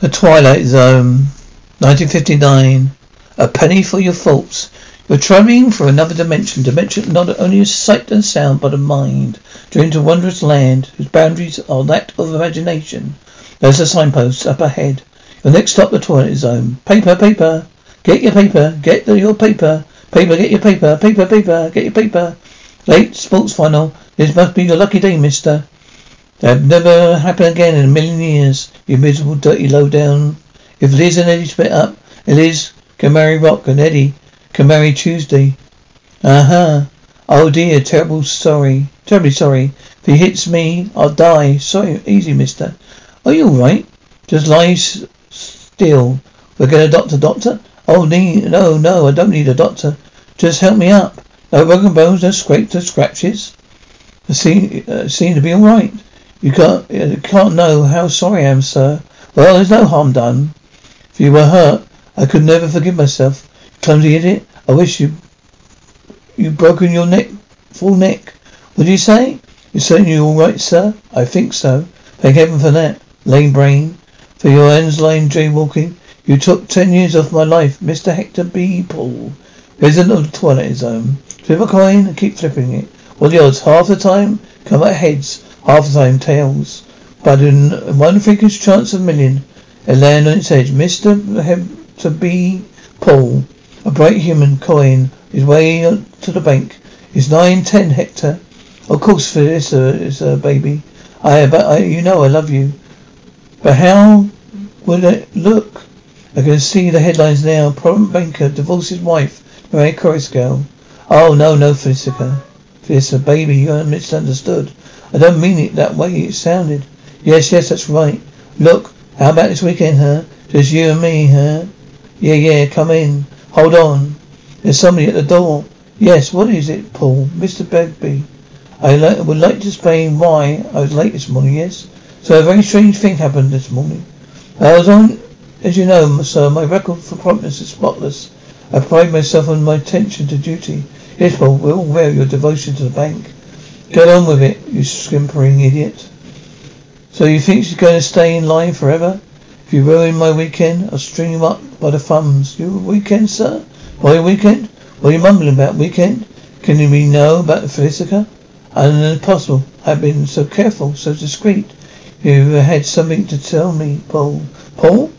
The Twilight Zone, 1959. A penny for your thoughts. You're traveling for another dimension, dimension not only of sight and sound, but of mind. Journey to a wondrous land whose boundaries are that of imagination. There's a signpost up ahead. Your next stop, the Twilight Zone. Paper, paper. Get your paper. Get the, your paper. Paper, get your paper. Paper, paper. Get your paper. Late sports final. This must be your lucky day, mister. That'd never happen again in a million years. You miserable, dirty, low down. If Liz and Eddie split up, Liz can marry Rock and Eddie can marry Tuesday. Uh huh. Oh dear, terrible sorry. Terribly sorry. If he hits me, I'll die. Sorry, easy, mister. Are you alright? Just lie s- still. We're gonna doctor, doctor? Oh, nee, no, no, I don't need a doctor. Just help me up. No broken bones, no scrapes, no scratches. I seem, uh, seem to be alright. You can't, you can't know how sorry I am, sir. Well, there's no harm done. If you were hurt, I could never forgive myself. Clumsy idiot. I wish you, you broken your neck, full neck. What do you say? You certain you all right, sir? I think so. Thank heaven for that. Lame brain. For your ends lane jaywalking. You took ten years off my life, Mr. Hector B. Poole. Resident of the Twilight Zone. Flip a coin and keep flipping it. What the odds? Half the time come heads, half the time tails. But in one freakish chance of a million, it land on its edge. Mr. Hector B. Poole, a bright human coin, his way to the bank. Is nine ten Hector. Of course, for this uh, is a baby. I, but I, you know I love you. But how would it look? I can see the headlines now. Prominent banker divorces wife, Mary Coruscant. Oh no, no, Felicia. Felicia, baby, you are misunderstood. I don't mean it that way. It sounded. Yes, yes, that's right. Look, how about this weekend, huh? Just you and me, huh? Yeah, yeah, come in. Hold on. There's somebody at the door. Yes, what is it, Poole? Mr. Bagby. I would like to explain why I was late this morning, yes? So a very strange thing happened this morning. I was on, as you know, sir, my record for promptness is spotless. I pride myself on my attention to duty. Yes, Poole, we're all aware your devotion to the bank. Get on with it, you scrimpering idiot. So you think she's going to stay in line forever? If you ruin my weekend, I'll string you up by the thumbs. Your weekend, sir? My weekend? What are you mumbling about? Weekend? Can you really know about the Felicia? Impossible. I've been so careful, so discreet. You had something to tell me, Poole. Poole?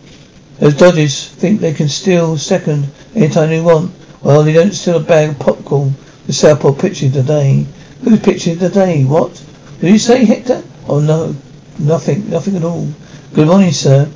Those dodgers think they can steal second anytime they want. Well, they don't steal a bag of popcorn. The Southport pitching today. Who's pitching today? What? Did you say, Hector? Oh no, nothing, nothing at all. Good morning, sir.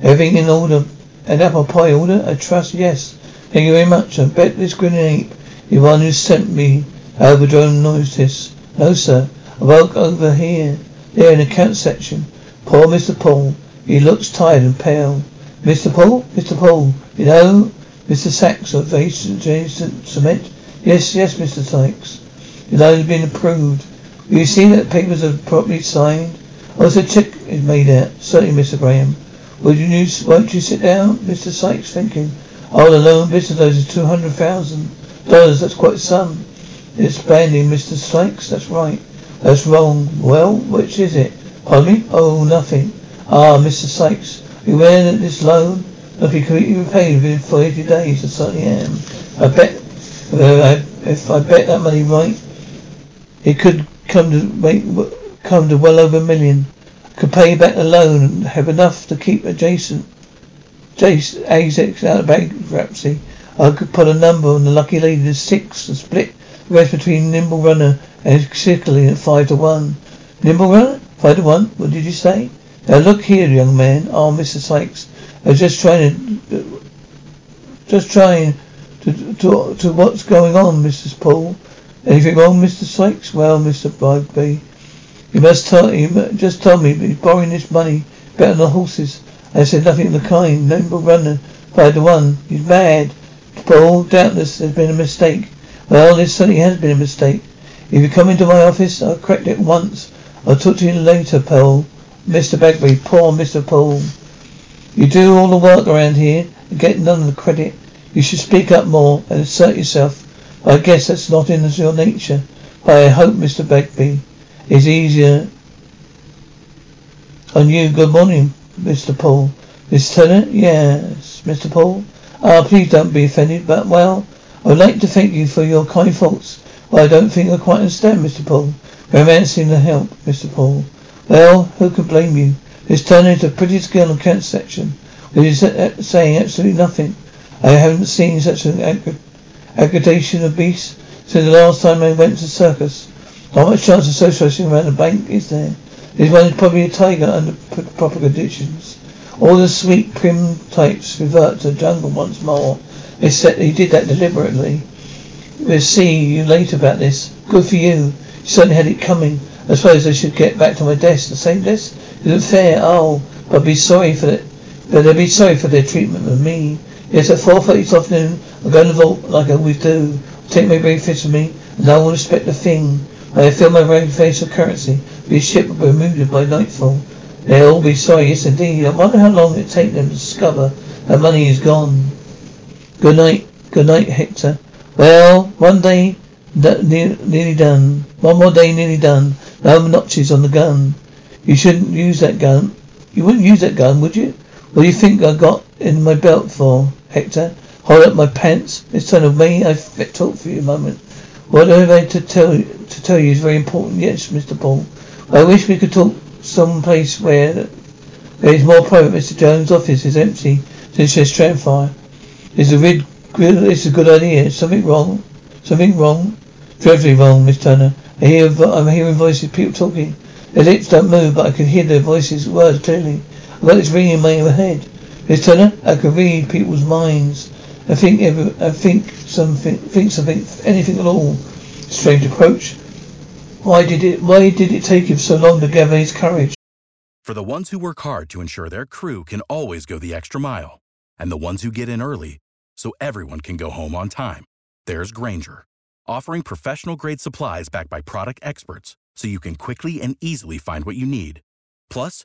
Everything in order. An apple pie order? I trust, yes. Thank you very much. I bet this grinning ape, the one who sent me Albadrone notice. No, sir. I woke over here, there in the account section. Poor Mr. Poole. He looks tired and pale. Mr. Poole? Mr. Poole, you know Mr. Sykes of Ajax Cement? Yes, yes, Mr. Sykes. The loan has been approved. Will you see that the papers are properly signed? The check is made out. Certainly, Mr. Graham. Would you, won't you sit down? Mr. Sykes thinking. Oh, the loan business loan is two hundred thousand dollars. That's quite some. It's Expanding, Mr. Sykes. That's right. That's wrong. Well, which is it? Pardon me? Oh, nothing. Ah, Mr. Sykes. Are you aware that this loan must be completely repaid within forty days? I certainly am. I bet, uh, if I bet that money right, it could come to make, come to well over a million. could pay back the loan and have enough to keep adjacent Jace ASICs out of bankruptcy. I could put a number on the lucky lady to six and split the rest between Nimble Runner and Sickly at five to one. Nimble Runner? Five to one? What did you say? Now look here, young man. Oh, Mr. Sykes. I was just trying to, just trying to, to, to what's going on, Mrs. Poole. Anything wrong, Mr. Sykes? Well, Mr. Bagby, you must tell, you just tell me, he's borrowing this money better than the horses. I said nothing of the kind. Nimble Runner, five to one. He's mad. Poole, doubtless there's been a mistake. Well, there certainly has been a mistake. If you come into my office, I'll correct it once. I'll talk to you later, Poole. Mr. Bagby, poor Mr. Poole. You do all the work around here and get none of the credit. You should speak up more and assert yourself. I guess that's not in your nature. But I hope, Mr. Bagby, it's easier on you. Good morning, Mr. Poole. Miss Turner? Yes, Mr. Poole. Ah, please don't be offended, but well, I would like to thank you for your kind thoughts. Well, I don't think I quite understand, Mr. Poole. Romancing the help, Mr. Poole. Well, who could blame you? Miss Turner is the prettiest girl in Kent section. It is saying absolutely nothing. I haven't seen such an aggregation of beasts since the last time I went to circus. How much chance of socializing around the bank is there? This one is probably a tiger under proper conditions. All the sweet, prim types revert to the jungle once more. He did that deliberately. We'll see you later about this. Good for you. You certainly had it coming. I suppose I should get back to my desk. The same desk? Isn't fair? Oh, but be sorry for it. But they'll be sorry for their treatment of me. Yes, at four thirty this afternoon, I'm going to vote like I always do. Take my breakfast with me, and I will respect the thing. I feel my very face of currency. Be a ship will be removed by nightfall. They'll all be sorry, yes indeed. I wonder how long it take them to discover that money is gone. Good night, good night, Hector. Well, one day nearly done. One more day nearly done. No notches on the gun. You shouldn't use that gun. You wouldn't use that gun, would you? What do you think I got in my belt for, Hector? Hold up my pants. This time of me, I talk for you a moment. What I have to tell to tell you is very important. Yes, Mr. Poole. I wish we could talk some place where there is more private. Mr. Jones' office is empty since there's tram fire. Is a rid it's a good idea. Something wrong? Something wrong? Dreadfully wrong, Miss Turner. I hear I'm hearing voices, people talking. Their lips don't move, but I can hear their voices, words clearly. I've got this ringing in my head. Turner, I can read people's minds. I think every, I think something, think something, anything at all. Strange approach. Why did it, why did it take him so long to gather his courage? For the ones who work hard to ensure their crew can always go the extra mile, and the ones who get in early so everyone can go home on time, there's Grainger, offering professional grade supplies backed by product experts so you can quickly and easily find what you need. Plus,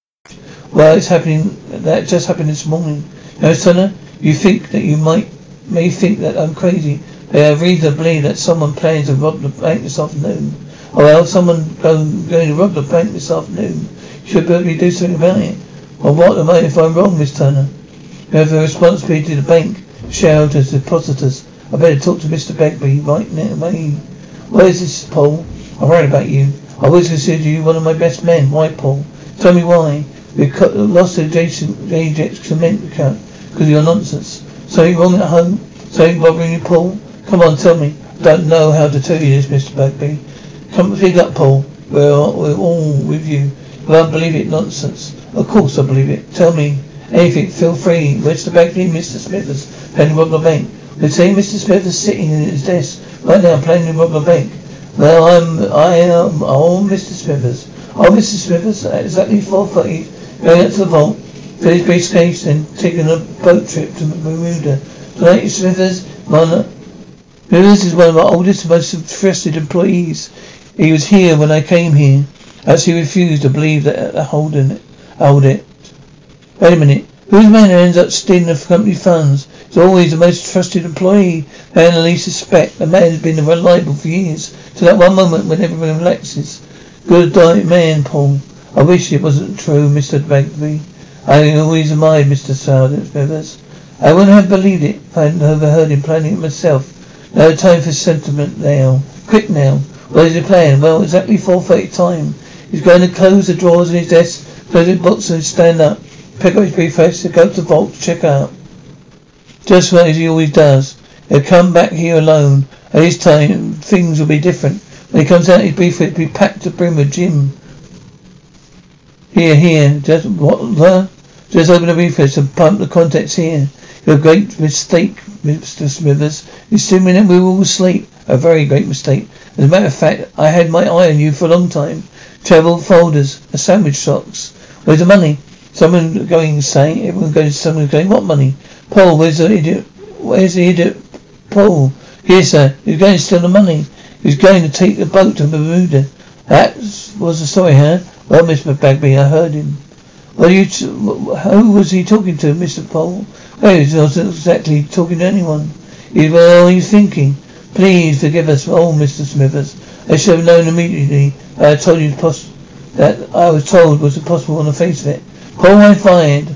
Well, it's happening. That just happened this morning. Know, Turner, you think that you might may think that I'm crazy. But I reason to believe that someone plans to rob the bank this afternoon. Oh well, someone going, going to rob the bank this afternoon. Should probably do something about it. Well, what am I if I'm wrong, Miss Turner? You have a responsibility to the bank, shareholders, depositors. I better talk to Mr. Bagby right now. Where's this, Poole? I'm worried about you. I always considered you one of my best men. Why, Poole? Tell me why. We lost the adjacent Ajax account because of your nonsense. Something wrong at home? Something bothering you, Poole? Come on, tell me. Don't know how to tell you this, Mr. Bagby. Come, speak up, Poole. We're, we're all with you. You won't believe it, nonsense. Of course I believe it. Tell me anything. Feel free. Mr. Bagby, Mr. Smithers, playing rob the bank. They say Mr. Smithers sitting in his desk right now playing with the bank. Well, I'm, I am, oh, Mr. Smithers. Oh, Mr. Smithers, exactly 4.30 Going out to the vault, fill his briefcase, then taking a boat trip to Bermuda. Tonight, Smithers, Mona, Smithers is one of our oldest and most trusted employees. He was here when I came here. As he refused to believe that uh, I hold it. Hold it. Wait a minute. Who's the man who ends up stealing the company funds? He's always the most trusted employee. They only least suspect. The man has been reliable for years. To that one moment when everyone relaxes. Good man, Poole. I wish it wasn't true, Mr. Bagby. I always admired Mr. Sergeant Smithers. I wouldn't have believed it if I hadn't overheard him planning it myself. No time for sentiment now. Quick now. What is he plan? Well, exactly 4.30 time. He's going to close the drawers in his desk, close the books and stand up. Pick up his briefcase, go to the vault, check out. Just as he always does. He'll come back here alone. At this time, things will be different. When he comes out, his briefcase will be packed to brim with Jim. Here, here. Just what? the? Just open the briefcase and pump the contents here. Your great mistake, Mr. Smithers. Assuming that we will sleep. A very great mistake. As a matter of fact, I had my eye on you for a long time. Travel folders, a sandwich socks. Where's the money? Someone going say, everyone goes, someone going, what money? Poole, where's the idiot? Where's the idiot? Poole. Here, sir. He's going to steal the money. He's going to take the boat to Bermuda. That was the story, huh? Well, Mr. Bagby, I heard him. Are you, t- who was he talking to, Mr. Poole? Well, he wasn't exactly talking to anyone. He, well, he's thinking. Please forgive us all, Mr. Smithers. I should have known immediately. I told you poss- that I was told was impossible on the face of it. Poole, I fired.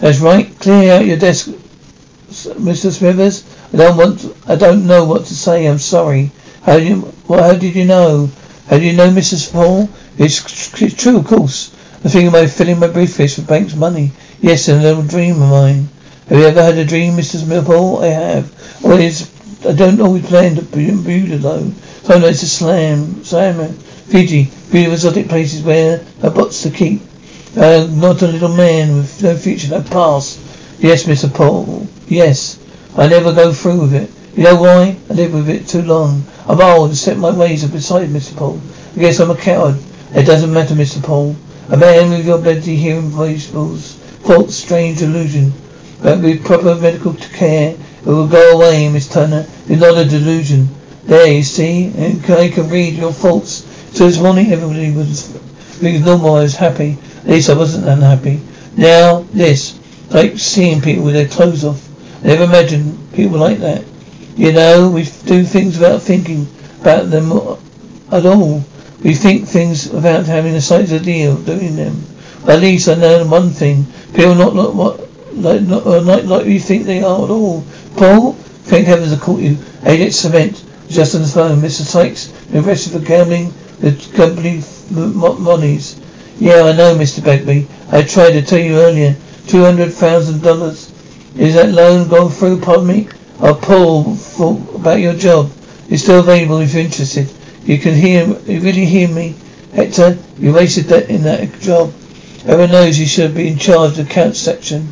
That's right. Clear out your desk, Mr. Smithers. I don't want. To, I don't know what to say. I'm sorry. How did you? Well, how did you know? How do you know, Mrs. Poole? It's, it's true, of course. The thing about filling my briefcase with bank's money. Yes, and a little dream of mine. Have you ever had a dream, Mrs. Poole? I have. Well, it's, I don't always plan to be in Bermuda though. Sometimes it's a slam, slam, Fiji, beautiful exotic places where a butts to keep. Uh, not a little man with no future, no past. Yes, Mr. Poole. Yes. I never go through with it. You know why? I live with it too long. I'm old and set my ways up beside Mr. Poole. I guess I'm a coward. It doesn't matter, Mr. Poole. A man with your plenty hearing vegetables, false, strange illusion. But with proper medical care, it will go away, Miss Turner. It's not a delusion. There, you see, and I can read your faults. So this morning everybody was being normal, I was happy. At least I wasn't unhappy. Now, this, like seeing people with their clothes off. I never imagined people like that. You know, we do things without thinking about them at all. We think things without having a sight of deal doing them. At least I know one thing. People not like what like not, uh, not like you think they are at all. Poole, thank heavens I caught you. Ajax Cement, just on the phone. Mr. Sykes, arrested for gambling the company monies. Yeah, I know, Mr. Bagby. I tried to tell you earlier. Two hundred thousand dollars. Is that loan gone through, pardon me? I'll Poole for, about your job. It's still available if you're interested. You can hear, you really hear me? Hector, you wasted that in that job. Everyone knows you should be in charge of the account section.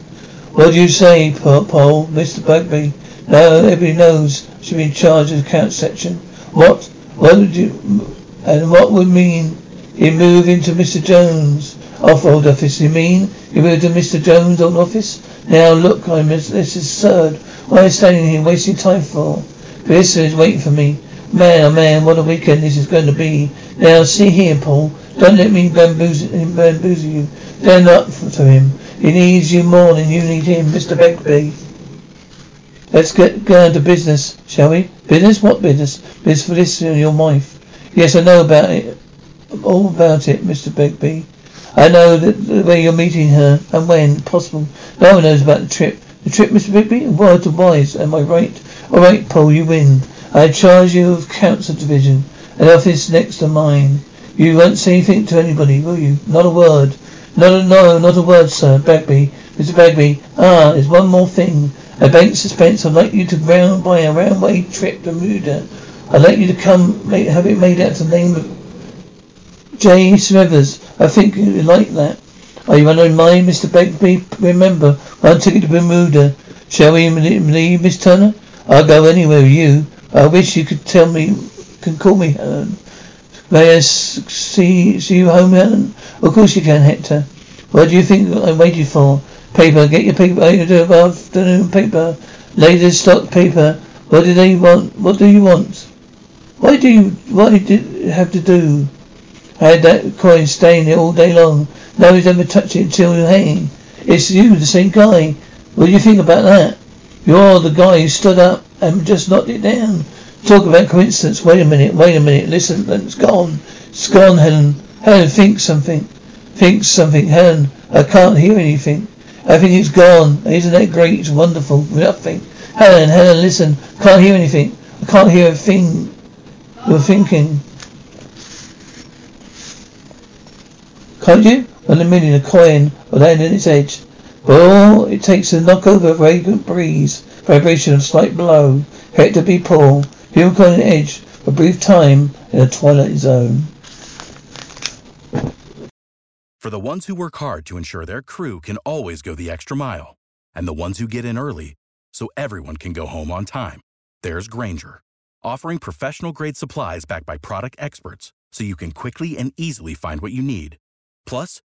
What do you say, Poole, Mr. Bagby? No, everybody knows you should be in charge of the account section. What? What would you, and what would mean you move into Mr. Jones' off old office? You mean you move to Mr. Jones' old office? Now look, I'm this is absurd. Why are you standing here wasting time for? This is waiting for me. Man, oh man, what a weekend this is going to be. Now, see here, Poole. Don't let me bamboozle, bamboozle you. Stand up to him. He needs you more than you need him, Mr. Bagby. Let's get down to business, shall we? Business? What business? Business for this and your wife. Yes, I know about it. All about it, Mr. Bagby. I know that way you're meeting her and when possible. No one knows about the trip. The trip, Mr. Bagby? Word to wise, am I right? All right, Poole, you win. I charge you of council division, an office next to mine. You won't say anything to anybody, will you? Not a word. Not a, no, not a word, sir. Bagby. Mr. Bagby. Ah, there's one more thing. A bank suspense. I'd like you to round by a roundway trip to Bermuda. I'd like you to come make, have it made out to the name of J. Smithers. I think you'd like that. Are you under mind, Mr. Bagby? Remember, one ticket to Bermuda. Shall we leave, Miss Turner? I'll go anywhere with you. I wish you could tell me, can call me Helen. May I see, see you home, Helen? Of course you can, Hector. What do you think I waited for? Paper, get your paper, you do afternoon paper. Later stock paper. What do they want? What do you want? Why do you, what did you have to do? I had that coin staying there all day long. Nobody's ever touched it until you're hanging. It's you, the same guy. What do you think about that? You're the guy who stood up and just knocked it down. Talk about coincidence. Wait a minute, wait a minute. Listen, it's gone. It's gone, Helen. Helen, think something. Think something, Helen. I can't hear anything. Everything's gone. Isn't that great? It's wonderful. Nothing. Helen, Helen, listen. Can't hear anything. I can't hear a thing you're thinking. Can't you? On a million, a coin will land on its edge. All it takes to knock over a vagrant breeze, vibration of slight blow, it to be pulled. People on edge for a brief time in a twilight zone. For the ones who work hard to ensure their crew can always go the extra mile, and the ones who get in early so everyone can go home on time, there's Grainger, offering professional grade supplies backed by product experts so you can quickly and easily find what you need. Plus,